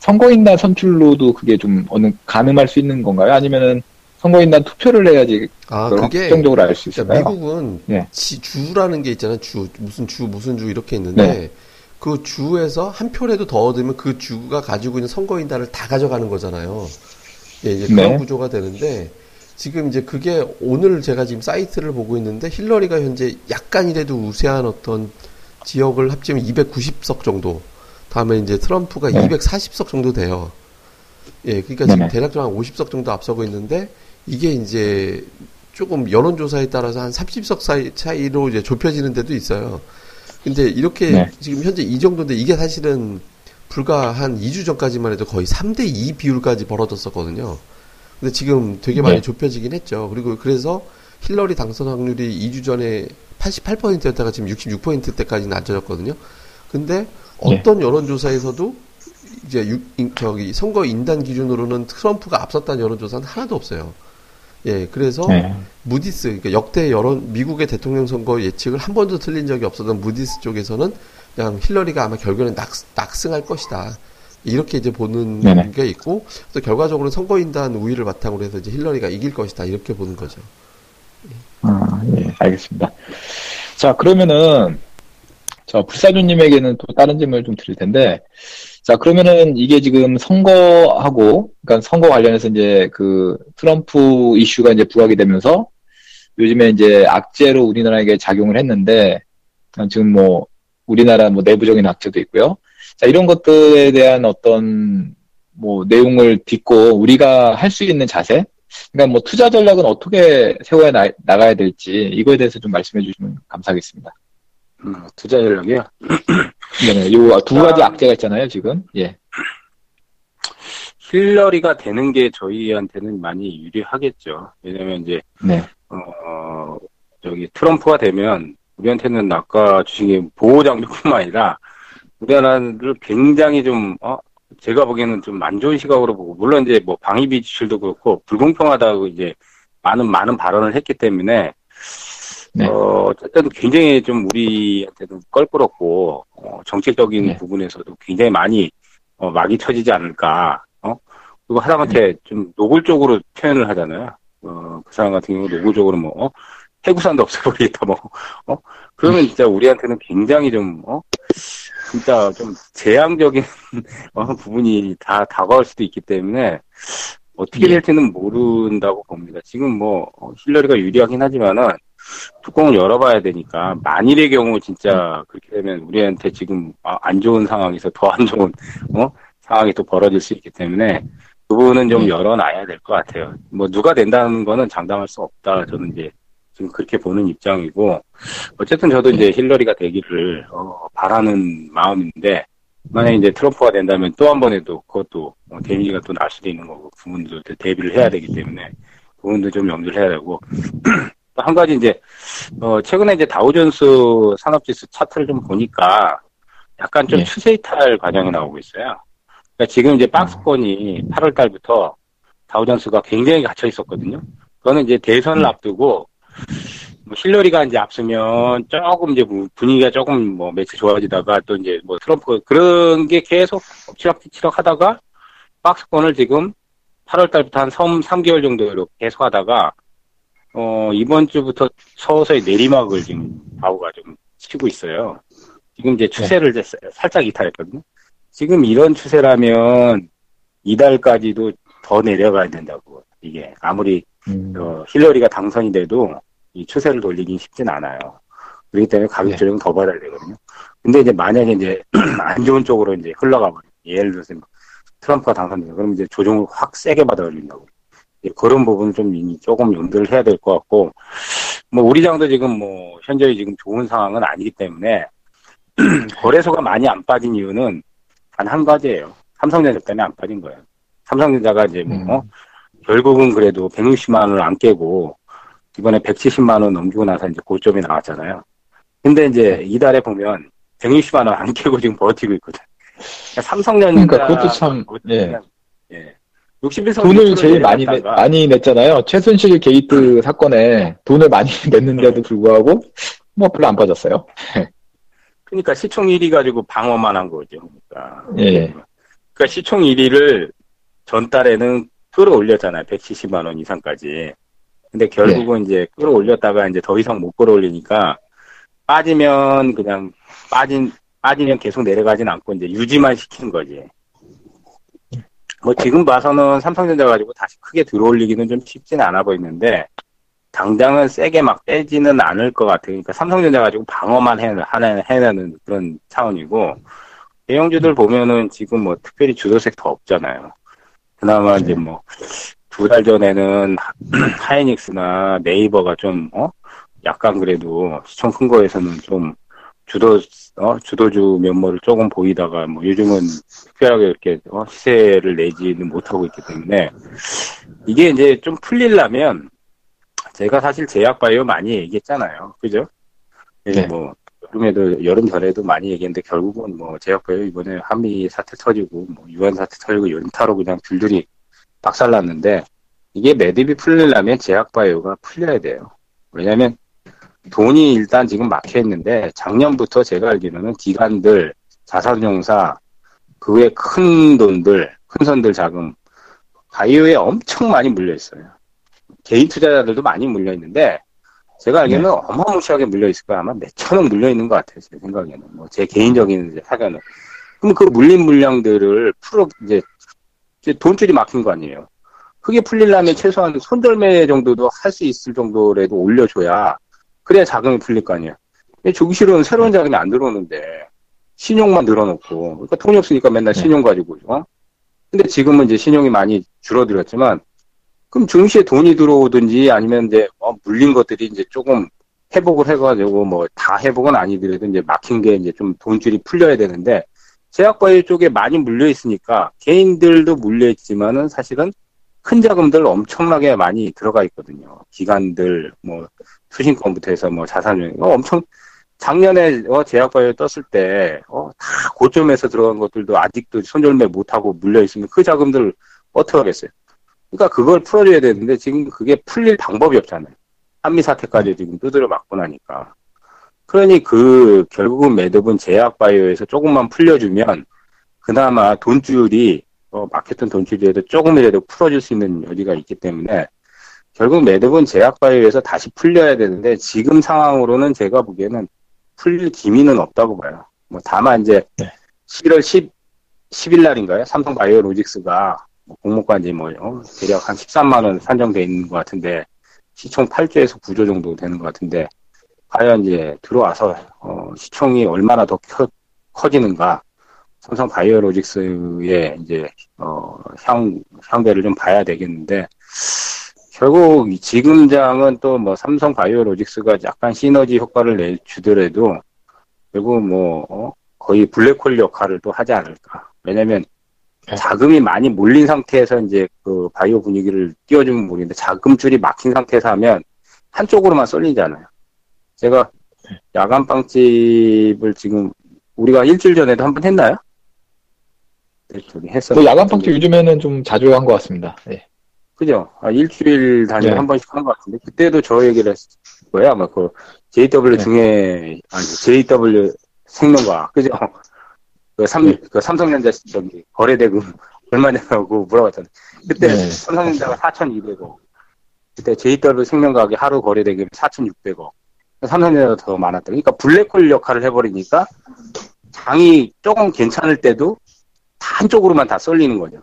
선거인단 선출로도 그게 좀 어느 가늠할 수 있는 건가요? 아니면은 선거인단 투표를 해야지 아, 그게 확정적으로 알수 그러니까 있어요. 미국은 네. 지, 주라는 게 있잖아요. 주 무슨 주 무슨 주 이렇게 있는데 네. 그 주에서 한 표라도 더 얻으면 그 주가 가지고 있는 선거인단을 다 가져가는 거잖아요. 예, 이제 그런 네. 구조가 되는데 지금 이제 그게 오늘 제가 지금 사이트를 보고 있는데 힐러리가 현재 약간이라도 우세한 어떤 지역을 합치면 290석 정도. 다음에 이제 트럼프가 네. 240석 정도 돼요. 예, 그러니까 지금. 대략적으로 한 50석 정도 앞서고 있는데 이게 이제 조금 여론조사에 따라서 한 30석 사이, 차이로 이제 좁혀지는 데도 있어요. 근데 이렇게 네. 지금 현재 이 정도인데 이게 사실은 불과 한 2주 전까지만 해도 거의 3대 2 비율까지 벌어졌었거든요. 근데 지금 되게 많이 네. 좁혀지긴 했죠. 그리고 그래서 힐러리 당선 확률이 2주 전에 88%였다가 지금 66%대까지 낮아졌거든요. 근데 어떤 여론조사에서도 이제 유- 인- 저기 선거 인단 기준으로는 트럼프가 앞섰다는 여론조사는 하나도 없어요. 예, 그래서 네. 무디스, 그러니까 역대 여론, 미국의 대통령 선거 예측을 한 번도 틀린 적이 없었던 무디스 쪽에서는 그냥 힐러리가 아마 결국에는 낙, 낙승할 것이다. 이렇게 이제 보는 네네. 게 있고, 또 결과적으로 선거인단 우위를 바탕으로 해서 이제 힐러리가 이길 것이다. 이렇게 보는 거죠. 아, 예, 알겠습니다. 자, 그러면은, 저, 불사조님에게는 또 다른 질문을 좀 드릴 텐데, 자, 그러면은 이게 지금 선거하고, 그러니까 선거 관련해서 이제 그 트럼프 이슈가 이제 부각이 되면서 요즘에 이제 악재로 우리나라에게 작용을 했는데, 지금 뭐, 우리나라 뭐 내부적인 악재도 있고요. 자, 이런 것들에 대한 어떤 뭐 내용을 딛고 우리가 할 수 있는 자세? 그러니까 뭐 투자 전략은 어떻게 세워야 나, 나가야 될지 이거에 대해서 좀 말씀해 주시면 감사하겠습니다. 음, 투자 전략이요? 네네. 요두 가지 악재가 있잖아요, 지금. 예. 힐러리가 되는 게 저희한테는 많이 유리하겠죠. 왜냐면 이제, 네. 어, 어, 저기 트럼프가 되면 우리한테는 아까 주신 게 보호장비뿐만 아니라 우리나라를 굉장히 좀, 어, 제가 보기에는 좀 안 좋은 시각으로 보고, 물론 이제 뭐 방위비 지출도 그렇고 불공평하다고 이제 많은, 많은 발언을 했기 때문에, 네. 어, 어쨌든 굉장히 좀 우리한테는 껄끄럽고, 어, 정책적인 네. 부분에서도 굉장히 많이, 어, 막이 쳐지지 않을까, 어? 그리고 하다못해 네. 좀 노골적으로 표현을 하잖아요. 어, 그 사람 같은 경우 노골적으로 뭐, 어? 해구산도 없애버리겠다, 뭐, 어? 그러면 진짜 우리한테는 굉장히 좀, 어? 진짜 좀 재앙적인 어, 부분이 다 다가올 수도 있기 때문에 어떻게 예. 될지는 모른다고 봅니다. 지금 뭐 어, 힐러리가 유리하긴 하지만은 뚜껑을 열어봐야 되니까 만일의 경우 진짜 그렇게 되면 우리한테 지금 아, 안 좋은 상황에서 더 안 좋은 어 상황이 또 벌어질 수 있기 때문에 그 부분은 좀 네. 열어놔야 될 것 같아요. 뭐 누가 된다는 거는 장담할 수 없다. 저는 이제 지금 그렇게 보는 입장이고 어쨌든 저도 이제 힐러리가 되기를 어, 바라는 마음인데 만약에 이제 트럼프가 된다면 또 한 번에도 그것도 어, 데미지가 또 날 수도 있는 거고 그 부분도 대비를 해야 되기 때문에 그 부분도 좀 염두를 해야 되고 또 한 가지 이제 어 최근에 이제 다우존스 산업지수 차트를 좀 보니까 약간 좀 예. 추세 이탈 과정이 나오고 있어요. 그러니까 지금 이제 박스권이 8월 달부터 다우존스가 굉장히 갇혀 있었거든요. 그거는 이제 대선을 음. 앞두고 뭐 힐러리가 이제 앞서면 조금 이제 분- 분위기가 조금 뭐 며칠 좋아지다가 또 이제 뭐 트럼프 그런 게 계속 엎치락뒤치락 하다가 박스권을 지금 8월 달부터 한 3, 3개월 정도로 계속 하다가 어 이번 주부터 서서히 내리막을 지금 바우가 좀 치고 있어요. 지금 이제 추세를 사- 살짝 이탈했거든요. 지금 이런 추세라면 이달까지도 더 내려가야 된다고 이게 아무리 음, 어, 힐러리가 당선이 돼도 이 추세를 돌리긴 쉽진 않아요. 그렇기 때문에 가격 네. 조정은 더 받아야 되거든요. 근데 이제 만약에 이제 안 좋은 쪽으로 이제 흘러가 버려. 예를 들어서 뭐 트럼프가 당선돼요. 그럼 이제 조정을 확 세게 받아 올린다고. 그런 부분을 좀 이미 조금 염두를 해야 될 것 같고, 뭐 우리 장도 지금 뭐 현저히 지금 좋은 상황은 아니기 때문에 거래소가 많이 안 빠진 이유는 단 한 가지예요. 삼성전자 때문에 안 빠진 거예요. 삼성전자가 이제 뭐 음. 어? 결국은 그래도 160만 원을 안 깨고 이번에 170만 원 넘기고 나서 이제 고점이 나왔잖아요. 근데 이제 이달에 보면 160만 원 안 깨고 지금 버티고 있거든. 그러니까 삼성전자 그러니까 그것도 참, 예. 예. 61선 돈을 제일 많이 내, 많이 냈잖아요. 최순실 게이트 사건에 돈을 많이 냈는데도 불구하고 뭐 별로 안 빠졌어요. 그러니까 시총 1위 가지고 방어만 한 거죠. 그러니까. 예. 그러니까 시총 1위를 전달에는 끌어올렸잖아요. 170만 원 이상까지. 근데 결국은 이제 끌어올렸다가 이제 더 이상 못 끌어올리니까 빠지면 그냥 빠진 빠지면 계속 내려가진 않고 이제 유지만 시키는 거지. 뭐 지금 봐서는 삼성전자 가지고 다시 크게 들어올리기는 좀 쉽지는 않아 보이는데 당장은 세게 막 빼지는 않을 것 같아요. 그러니까 삼성전자 가지고 방어만 해, 하는, 해내는 그런 차원이고 대형주들 보면은 지금 뭐 특별히 주도 섹터 없잖아요. 그나마 이제 뭐 두 달 전에는 하이닉스나 네이버가 좀 어? 약간 그래도 시총 큰 거에서는 좀 주도 어 주도주 면모를 조금 보이다가 뭐 요즘은 특별하게 이렇게 어, 시세를 내지는 못하고 있기 때문에 이게 이제 좀 풀리려면 제가 사실 제약바이오 많이 얘기했잖아요, 그죠? 네. 뭐 여름에도 여름 전에도 많이 얘기했는데 결국은 뭐 제약바이오 이번에 한미 사태 터지고 뭐 유한 사태 터지고 연타로 그냥 줄줄이 박살났는데 이게 매듭이 풀리려면 제약바이오가 풀려야 돼요. 왜냐면 돈이 일단 지금 막혀 있는데 작년부터 제가 알기로는 기관들, 자산용사, 그 외 큰 돈들, 큰 선들 자금 바이오에 엄청 많이 물려 있어요. 개인 투자자들도 많이 물려 있는데 제가 알기로는 어마무시하게 물려 있을 거야. 아마 몇천억 물려 있는 것 같아요. 제 생각에는. 뭐 제 개인적인 사견은. 그럼 그 물린 물량들을 풀어 이제, 이제 돈줄이 막힌 거 아니에요. 그게 풀리려면 최소한 손절매 정도도 할 수 있을 정도라도 올려줘야 그래야 자금이 풀릴 거 아니에요. 조기실은 새로운 자금이 안 들어오는데 신용만 늘어놓고 그러니까 돈이 없으니까 맨날 신용 가지고 어? 근데 지금은 이제 신용이 많이 줄어들었지만 그럼 증시에 돈이 들어오든지 아니면 이제 어, 물린 것들이 이제 조금 회복을 해가지고 뭐 다 회복은 아니더라도 이제 막힌 게 이제 좀 돈줄이 풀려야 되는데 제약바이오 쪽에 많이 물려 있으니까 개인들도 물려 있지만은 사실은 큰 자금들 엄청나게 많이 들어가 있거든요. 기관들 뭐 수신권부터 해서 뭐 자산運어, 엄청 작년에 어, 제약바이오 떴을 때 어, 다 고점에서 들어간 것들도 아직도 손절매 못하고 물려 있으면 그 자금들 어떻게 하겠어요? 그러니까 그걸 풀어줘야 되는데 지금 그게 풀릴 방법이 없잖아요. 한미 사태까지 지금 두드려 맞고 나니까. 그러니 그 결국은 매듭은 제약바이오에서 조금만 풀려주면 그나마 돈줄이 어, 막혔던 돈줄이라도 조금이라도 풀어줄 수 있는 여지가 있기 때문에 결국 매듭은 제약바이오에서 다시 풀려야 되는데 지금 상황으로는 제가 보기에는 풀릴 기미는 없다고 봐요. 뭐 다만 이제 네. 11월 10, 10일 날인가요? 삼성 바이오로직스가 뭐 공모가인지 뭐 어, 대략 한 13만 원 산정돼 있는 것 같은데 시총 8조에서 9조 정도 되는 것 같은데 과연 이제 들어와서 어, 시총이 얼마나 더 커, 커지는가 삼성 바이오로직스의 이제 어, 향 향배를 좀 봐야 되겠는데 결국 이 지금 장은 또 뭐 삼성 바이오로직스가 약간 시너지 효과를 내 주더라도 결국 뭐 어, 거의 블랙홀 역할을 또 하지 않을까 왜냐면 네. 자금이 많이 몰린 상태에서 이제 그 바이오 분위기를 띄워주면 모르겠는데 자금줄이 막힌 상태에서 하면 한쪽으로만 쏠리잖아요. 제가 야간 빵집을 지금 우리가 일주일 전에도 한 번 했나요? 네, 저기 했었. 뭐 야간 빵집 요즘에는 좀 자주 한 것 같습니다. 예. 그죠? 아, 일주일 단위로 네. 한 번씩 하는 것 같은데 그때도 저 얘기를 했을 거야. 아마 그 JW 네. 중에 아니 JW 생명과 그죠? 그 삼, 네. 그 삼성전자 저기 거래대금 얼마냐고 물어봤잖아요. 그때 네. 삼성전자가 4,200억. 그때 JW 생명과학이 하루 거래대금 4,600억. 삼성전자가 더 많았다. 그러니까 블랙홀 역할을 해버리니까 장이 조금 괜찮을 때도 다 한쪽으로만 다 쏠리는 거죠.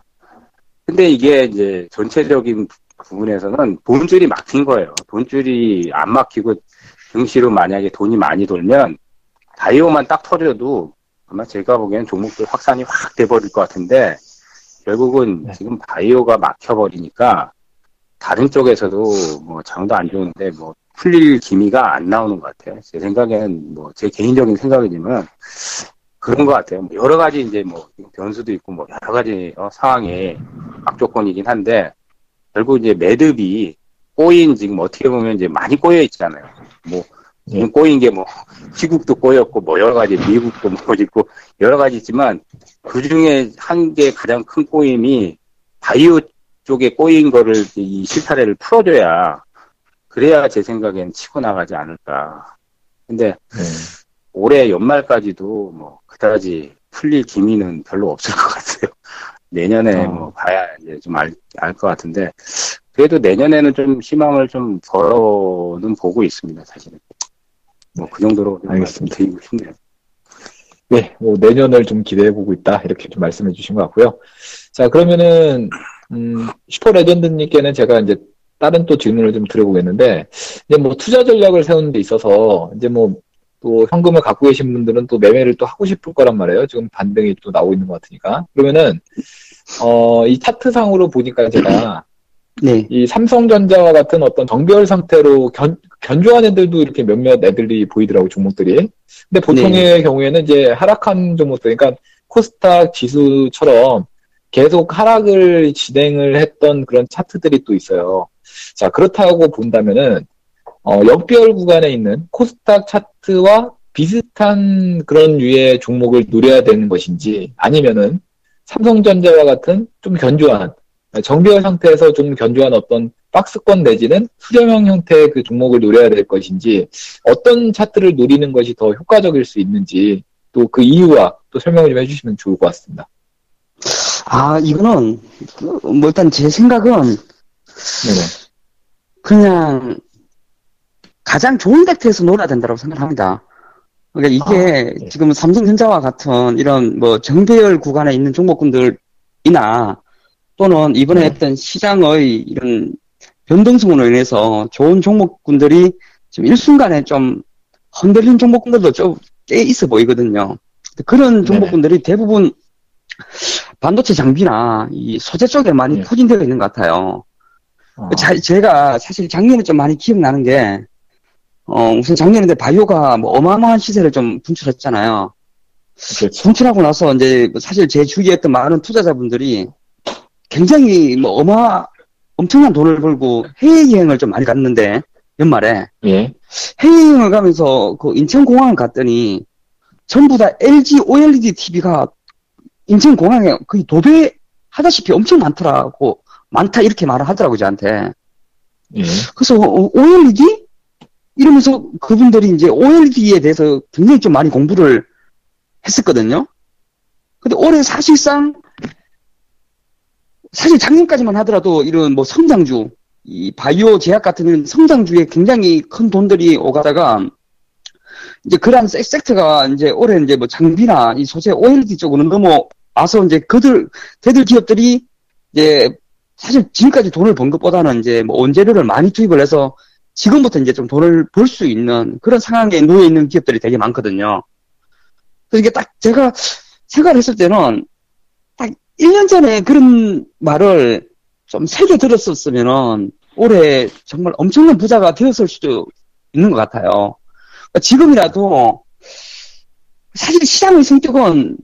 근데 이게 이제 전체적인 부분에서는 돈줄이 막힌 거예요. 돈줄이 안 막히고 증시로 만약에 돈이 많이 돌면 바이오만 딱 터져도 아마 제가 보기엔 종목들 확산이 확 돼버릴 것 같은데 결국은 네. 지금 바이오가 막혀버리니까 다른 쪽에서도 뭐 장도 안 좋은데 뭐 풀릴 기미가 안 나오는 것 같아요. 제 생각에는 뭐 제 개인적인 생각이지만 그런 것 같아요. 뭐 여러 가지 이제 뭐 변수도 있고 뭐 여러 가지 어, 상황이 악조건이긴 한데 결국 이제 매듭이 꼬인 지금 어떻게 보면 이제 많이 꼬여 있잖아요. 뭐 지금 꼬인 게 뭐 시국도 꼬였고 뭐 여러 가지 미국도 뭐 있고 여러 가지 있지만 그 중에 한개 가장 큰 꼬임이 바이오 쪽에 꼬인 거를 이 실타래를 풀어줘야 그래야 제 생각엔 치고 나가지 않을까. 근데 네. 올해 연말까지도 뭐 그다지 풀릴 기미는 별로 없을 것 같아요. 내년에 어. 뭐 봐야 이제 좀 알 알 것 같은데 그래도 내년에는 좀 희망을 좀 벌어는 보고 있습니다. 사실은 뭐 그 정도로 좀 알겠습니다. 말씀드리고 싶네요. 네, 뭐 내년을 좀 기대해 보고 있다 이렇게 좀 말씀해 주신 것 같고요. 자 그러면은 음, 슈퍼 레전드님께는 제가 이제 다른 또 질문을 좀 드려보겠는데 이제 뭐 투자 전략을 세우는 데 있어서 이제 뭐 또 현금을 갖고 계신 분들은 또 매매를 또 하고 싶을 거란 말이에요. 지금 반등이 또 나오고 있는 것 같으니까 그러면은 어, 이 차트상으로 보니까 제가 네. 이 삼성전자와 같은 어떤 정별 상태로 견, 견조한 애들도 이렇게 몇몇 애들이 보이더라고 종목들이. 근데 보통의 네. 경우에는 이제 하락한 종목들, 그러니까 코스닥 지수처럼 계속 하락을 진행을 했던 그런 차트들이 또 있어요. 자 그렇다고 본다면은 어, 역별 구간에 있는 코스닥 차트와 비슷한 그런 류의 종목을 노려야 되는 것인지 아니면은 삼성전자와 같은 좀 견조한 정비열 상태에서 좀 견조한 어떤 박스권 내지는 수렴형 형태의 그 종목을 노려야 될 것인지 어떤 차트를 노리는 것이 더 효과적일 수 있는지 또 그 이유와 또 설명을 좀 해주시면 좋을 것 같습니다. 아, 이거는, 그, 뭐, 일단 제 생각은 네네. 그냥 가장 좋은 덱트에서 놀아야 된다고 생각합니다. 그러니까 이게 아, 예. 지금 삼성전자와 같은 이런 뭐 정배열 구간에 있는 종목군들이나 또는 이번에 네. 했던 시장의 이런 변동성으로 인해서 좋은 종목군들이 지금 일순간에 좀 흔들린 종목군들도 좀 꽤 있어 보이거든요. 그런. 종목군들이 대부분 반도체 장비나 이 소재 쪽에 많이 네. 포진되어 있는 것 같아요. 어, 자, 제가 사실 작년에 좀 많이 기억나는 게, 어, 우선 작년에 바이오가 뭐 어마어마한 시세를 좀 분출했잖아요. 그렇죠. 분출하고 나서 이제 뭐 사실 제 주위에 있던 많은 투자자분들이 굉장히 뭐 어마, 엄청난 돈을 벌고 해외여행을 좀 많이 갔는데, 연말에. 예. 해외여행을 가면서 그 인천공항을 갔더니 전부 다 LG OLED TV가 인천공항에 거의 도배 하다시피 엄청 많더라고. 많다 이렇게 말을 하더라고 저한테. 예. 그래서 어, OLED? 이러면서 그분들이 이제 OLED에 대해서 굉장히 좀 많이 공부를 했었거든요. 근데 올해 사실상 사실 작년까지만 하더라도 이런 뭐 성장주, 이 바이오 제약 같은 성장주에 굉장히 큰 돈들이 오가다가 이제 그러한 섹- 섹터가 이제 올해 이제 뭐 장비나 이 소재 OLED 쪽으로 넘어와서 이제 그들 걔들 기업들이 이제 사실 지금까지 돈을 번 것보다는 이제 뭐 원재료를 많이 투입을 해서 지금부터 이제 좀 돈을 벌 수 있는 그런 상황에 놓여 있는 기업들이 되게 많거든요. 그래서 이게 딱 제가 생각을 했을 때는 딱 1년 전에 그런 말을 좀 세게 들었었으면은 올해 정말 엄청난 부자가 되었을 수도 있는 것 같아요. 그러니까 지금이라도 사실 시장의 성격은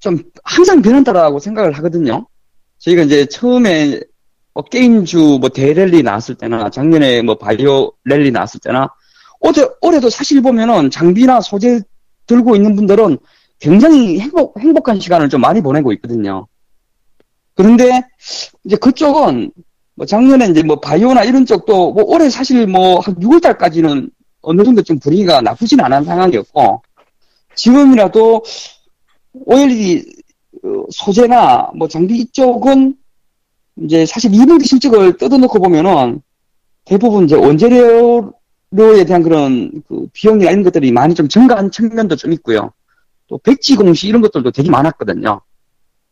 좀 항상 변한다라고 생각을 하거든요. 저희가 이제 처음에 뭐 게임주 뭐 대랠리 나왔을 때나 작년에 뭐 바이오 랠리 나왔을 때나 올해, 올해도 사실 보면은 장비나 소재 들고 있는 분들은 굉장히 행복, 행복한 시간을 좀 많이 보내고 있거든요. 그런데 이제 그쪽은 뭐 작년에 이제 뭐 바이오나 이런 쪽도 뭐 올해 사실 뭐 한 6월 달까지는 어느 정도 좀 분위기가 나쁘진 않은 상황이었고 지금이라도 OLED 어, 소재나 뭐 장비 이쪽은 이제 사실 2분기 실적을 뜯어놓고 보면은 대부분 이제 원재료에 대한 그런 그 비용이나 이런 것들이 많이 좀 증가한 측면도 좀 있고요. 또 백지 공시 이런 것들도 되게 많았거든요.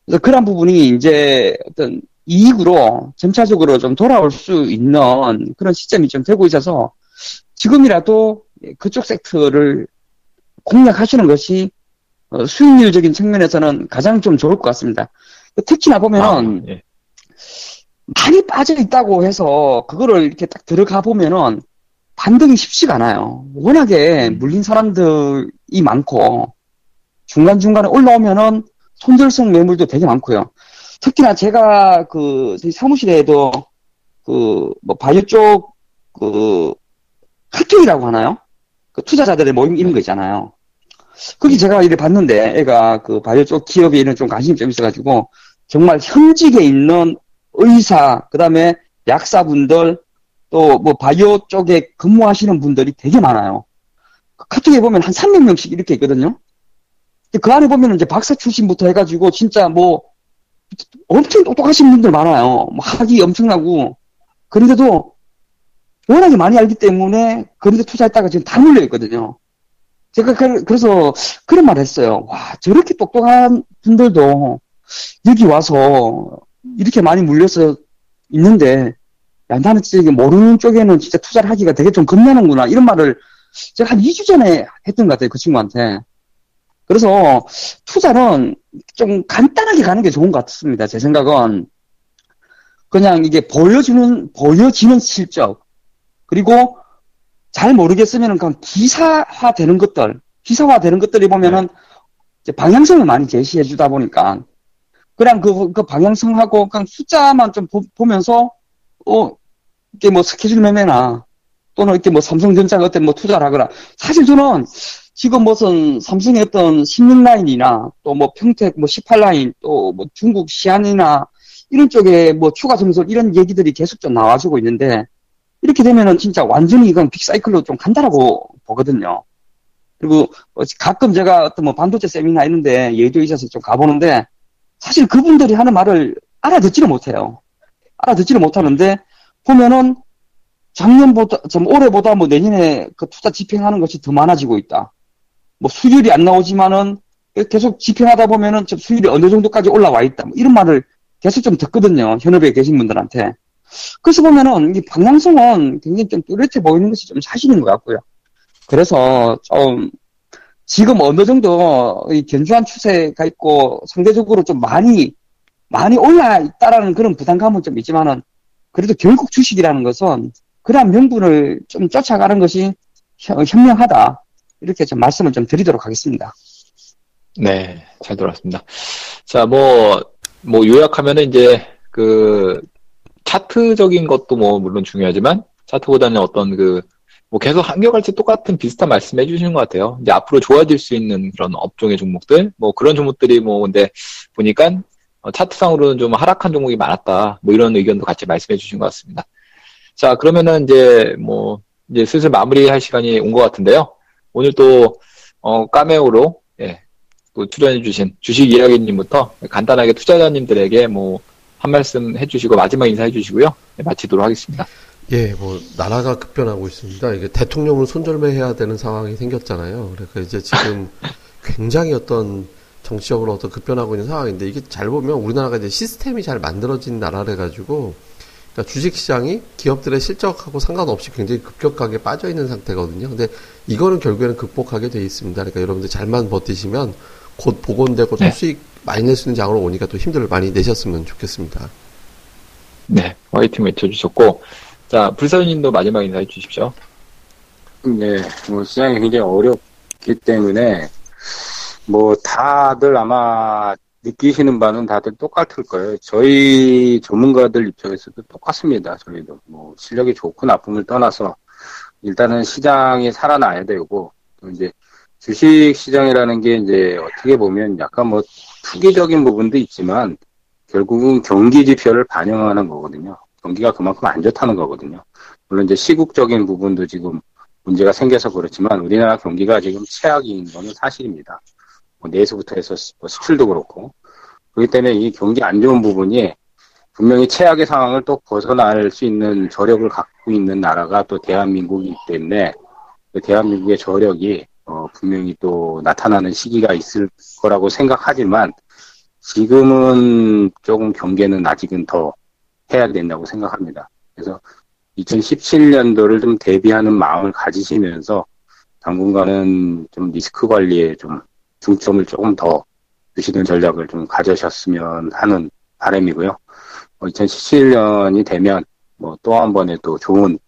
그래서 그런 부분이 이제 어떤 이익으로 점차적으로 좀 돌아올 수 있는 그런 시점이 좀 되고 있어서 지금이라도 그쪽 섹터를 공략하시는 것이 어, 수익률적인 측면에서는 가장 좀 좋을 것 같습니다. 특히나 보면은 아, 예. 많이 빠져 있다고 해서 그거를 이렇게 딱 들어가 보면은 반등이 쉽지가 않아요. 워낙에 물린 사람들이 많고 중간중간에 올라오면은 손절성 매물도 되게 많고요. 특히나 제가 그 사무실에도 그 뭐 바이오 쪽그 카톡이라고 하나요? 그 투자자들의 모임 이런 거 있잖아요. 거기 제가 이래 봤는데 애가 그 바이오 쪽 기업에 있는 좀 관심이 좀 있어가지고 정말 현직에 있는 의사, 그 다음에 약사분들, 또 뭐 바이오 쪽에 근무하시는 분들이 되게 많아요. 그 카톡에 보면 한 300명씩 이렇게 있거든요. 그 안에 보면 이제 박사 출신부터 해가지고 진짜 뭐 엄청 똑똑하신 분들 많아요. 뭐 학위 엄청나고. 그런데도 워낙에 많이 알기 때문에 그런데 투자했다가 지금 다 물려 있거든요. 제가 그- 그래서 그런 말 했어요. 와, 저렇게 똑똑한 분들도 여기 와서 이렇게 많이 물려서 있는데, 야, 나는 진짜 모르는 쪽에는 진짜 투자를 하기가 되게 좀 겁나는구나. 이런 말을 제가 한 2주 전에 했던 것 같아요. 그 친구한테. 그래서 투자는 좀 간단하게 가는 게 좋은 것 같습니다. 제 생각은. 그냥 이게 보여주는, 보여지는 실적. 그리고 잘 모르겠으면 그냥 기사화 되는 것들, 기사화 되는 것들이 보면은 이제 방향성을 많이 제시해 주다 보니까 그냥 그, 그 방향성하고 그냥 숫자만 좀 보, 보면서 어, 이게 뭐 스케줄 매매나 또는 이렇게 뭐 삼성전자가 어떤 뭐 투자를 하거나 사실 저는 지금 무슨 삼성의 어떤 16라인이나 또 뭐 평택 뭐 18라인 또 뭐 중국 시안이나 이런 쪽에 뭐 추가 점수 이런 얘기들이 계속 좀 나와주고 있는데 이렇게 되면은 진짜 완전히 이건 빅사이클로 좀 간다라고 보거든요. 그리고 뭐 가끔 제가 어떤 뭐 반도체 세미나 있는데 예도 있어서 좀 가보는데 사실 그분들이 하는 말을 알아듣지를 못해요. 알아듣지를 못하는데 보면은 작년보다 좀 올해보다 뭐 내년에 그 투자 집행하는 것이 더 많아지고 있다. 뭐 수율이 안 나오지만은 계속 집행하다 보면은 좀 수율이 어느 정도까지 올라와 있다. 뭐 이런 말을 계속 좀 듣거든요. 현업에 계신 분들한테. 그래서 보면은 이 방향성은 굉장히 좀 뚜렷해 보이는 것이 좀 사실인 것 같고요. 그래서 좀 지금 어느 정도 이 견주한 추세가 있고 상대적으로 좀 많이 많이 올라 있다라는 그런 부담감은 좀 있지만은 그래도 결국 주식이라는 것은 그러한 명분을 좀 쫓아가는 것이 현- 현명하다 이렇게 좀 말씀을 좀 드리도록 하겠습니다. 네, 잘 들었습니다. 자, 뭐, 뭐 요약하면은 이제 그 차트적인 것도 뭐 물론 중요하지만 차트보다는 어떤 그 뭐 계속 한결같이 똑같은 비슷한 말씀 해주시는 것 같아요. 이제 앞으로 좋아질 수 있는 그런 업종의 종목들, 뭐 그런 종목들이 뭐 근데 보니까 어, 차트상으로는 좀 하락한 종목이 많았다. 뭐 이런 의견도 같이 말씀해 주신 것 같습니다. 자, 그러면은 이제 뭐 이제 슬슬 마무리할 시간이 온 것 같은데요. 오늘 또 어, 까메오로 예, 또 출연해주신 주식 이야기님부터 간단하게 투자자님들에게 뭐 한 말씀 해주시고 마지막 인사 해 주시고요. 네, 마치도록 하겠습니다. 예, 뭐 나라가 급변하고 있습니다. 이게 대통령을 손절매해야 되는 상황이 생겼잖아요. 그러니까 이제 지금 굉장히 어떤 정치적으로 어떤 급변하고 있는 상황인데 이게 잘 보면 우리나라가 이제 시스템이 잘 만들어진 나라래 가지고 그러니까 주식 시장이 기업들의 실적하고 상관없이 굉장히 급격하게 빠져 있는 상태거든요. 근데 이거는 결국에는 극복하게 돼 있습니다. 그러니까 여러분들 잘만 버티시면 곧 복원되고 좀 네. 수익 많이 낼 수 있는 장으로 오니까 또 힘들을 많이 내셨으면 좋겠습니다. 네, 화이팅 외쳐주셨고 자 불사님도 마지막 인사 해 주십시오. 네, 뭐 시장이 굉장히 어렵기 때문에 뭐 다들 아마 느끼시는 바는 다들 똑같을 거예요. 저희 전문가들 입장에서도 똑같습니다. 저희도 뭐 실력이 좋고 나쁨을 떠나서 일단은 시장이 살아나야 되고 또 이제 주식 시장이라는 게 이제 어떻게 보면 약간 뭐 투기적인 부분도 있지만 결국은 경기 지표를 반영하는 거거든요. 경기가 그만큼 안 좋다는 거거든요. 물론 이제 시국적인 부분도 지금 문제가 생겨서 그렇지만 우리나라 경기가 지금 최악인 거는 사실입니다. 뭐 내수부터 해서 수- 뭐 수출도 그렇고 그렇기 때문에 이 경기 안 좋은 부분이 분명히 최악의 상황을 또 벗어날 수 있는 저력을 갖고 있는 나라가 또 대한민국이기 때문에 그 대한민국의 저력이 어, 분명히 또 나타나는 시기가 있을 거라고 생각하지만 지금은 조금 경계는 아직은 더 해야 된다고 생각합니다. 그래서 2017년도를 좀 대비하는 마음을 가지시면서 당분간은 좀 리스크 관리에 좀 중점을 조금 더 두시는 전략을 좀 가져셨으면 하는 바람이고요. 2017년이 되면 뭐 또 한 번의 또 좋은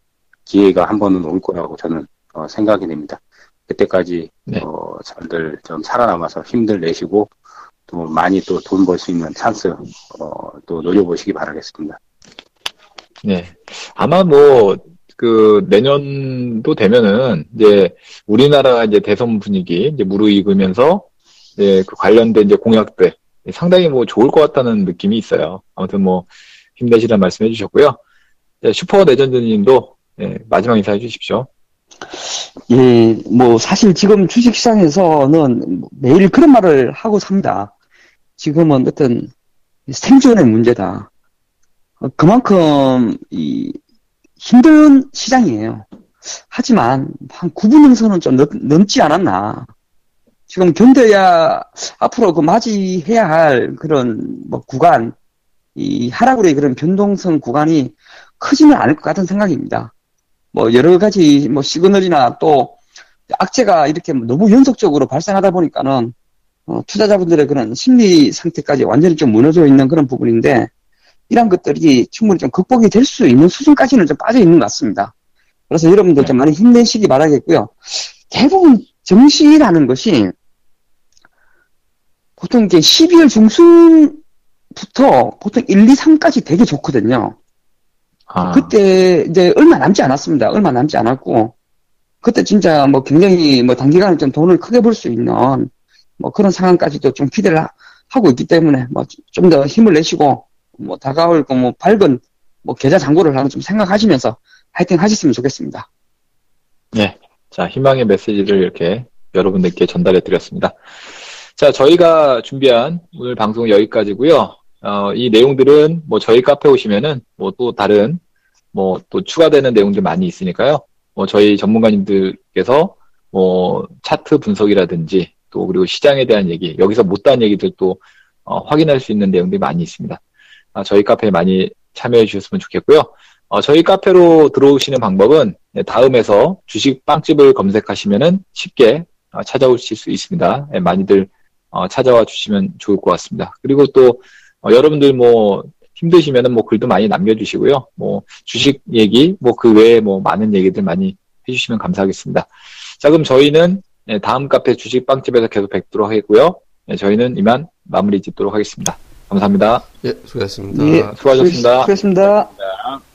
기회가 한 번은 올 거라고 저는 어, 생각이 됩니다. 그때까지 네. 어, 잘들 좀 살아남아서 힘들 내시고 또 많이 또 돈 벌 수 있는 찬스 어, 또 노려보시기 바라겠습니다. 네. 아마 뭐, 그, 내년도 되면은, 이제, 우리나라가 이제 대선 분위기, 이제 무르익으면서, 이제 그 관련된 이제 공약들, 상당히 뭐 좋을 것 같다는 느낌이 있어요. 아무튼 뭐, 힘내시라는 말씀 해 주셨고요. 네, 슈퍼 레전드 님도, 예, 마지막 인사 해 주십시오. 예, 뭐 사실 지금 주식시장에서는 매일 그런 말을 하고 삽니다. 지금은 어떤 생존의 문제다. 어, 그만큼 이 힘든 시장이에요. 하지만 한 9분 능선은 좀 넘, 넘지 않았나. 지금 견뎌야 앞으로 그 맞이해야 할 그런 뭐 구간, 이 하락으로의 그런 변동성 구간이 크지는 않을 것 같은 생각입니다. 뭐 여러 가지 뭐 시그널이나 또 악재가 이렇게 너무 연속적으로 발생하다 보니까는 어, 투자자분들의 그런 심리 상태까지 완전히 좀 무너져 있는 그런 부분인데 이런 것들이 충분히 좀 극복이 될 수 있는 수준까지는 좀 빠져 있는 것 같습니다. 그래서 여러분들 좀 많이 힘내시기 바라겠고요. 대부분 정시라는 것이 보통 이제 12월 중순부터 보통 1, 2, 3까지 되게 좋거든요. 아, 그때 이제 얼마 남지 않았습니다. 얼마 남지 않았고 그때 진짜 뭐 굉장히 뭐 단기간에 좀 돈을 크게 벌 수 있는 뭐 그런 상황까지도 좀 기대를 하- 하고 있기 때문에 뭐 좀 더 힘을 내시고 뭐 다가올 그뭐 밝은 뭐 계좌 잔고를 하나 좀 생각하시면서 화이팅 하셨으면 좋겠습니다. 자, 희망의 메시지를 이렇게 여러분들께 전달해 드렸습니다. 자, 저희가 준비한 오늘 방송은 여기까지고요. 어, 이 내용들은 뭐 저희 카페 오시면은 뭐 또 다른 뭐 또 추가되는 내용들 많이 있으니까요. 뭐 저희 전문가님들께서 뭐 차트 분석이라든지 또 그리고 시장에 대한 얘기, 여기서 못다한 얘기들 또 어, 확인할 수 있는 내용들이 많이 있습니다. 아, 저희 카페에 많이 참여해 주셨으면 좋겠고요. 어, 저희 카페로 들어오시는 방법은 네, 다음에서 주식 빵집을 검색하시면은 쉽게 어, 찾아오실 수 있습니다. 예, 많이들 어, 찾아와 주시면 좋을 것 같습니다. 그리고 또 어, 여러분들 뭐 힘드시면은 뭐 글도 많이 남겨주시고요. 뭐 주식 얘기 뭐 그 외에 뭐 많은 얘기들 많이 해주시면 감사하겠습니다. 자 그럼 저희는 예, 다음 카페 주식 빵집에서 계속 뵙도록 하겠고요. 예, 저희는 이만 마무리 짓도록 하겠습니다. 감사합니다. 예, 수고하셨습니다. 예, 수고하셨습니다. 수고하셨습니다. 수고하셨습니다. 수고하셨습니다.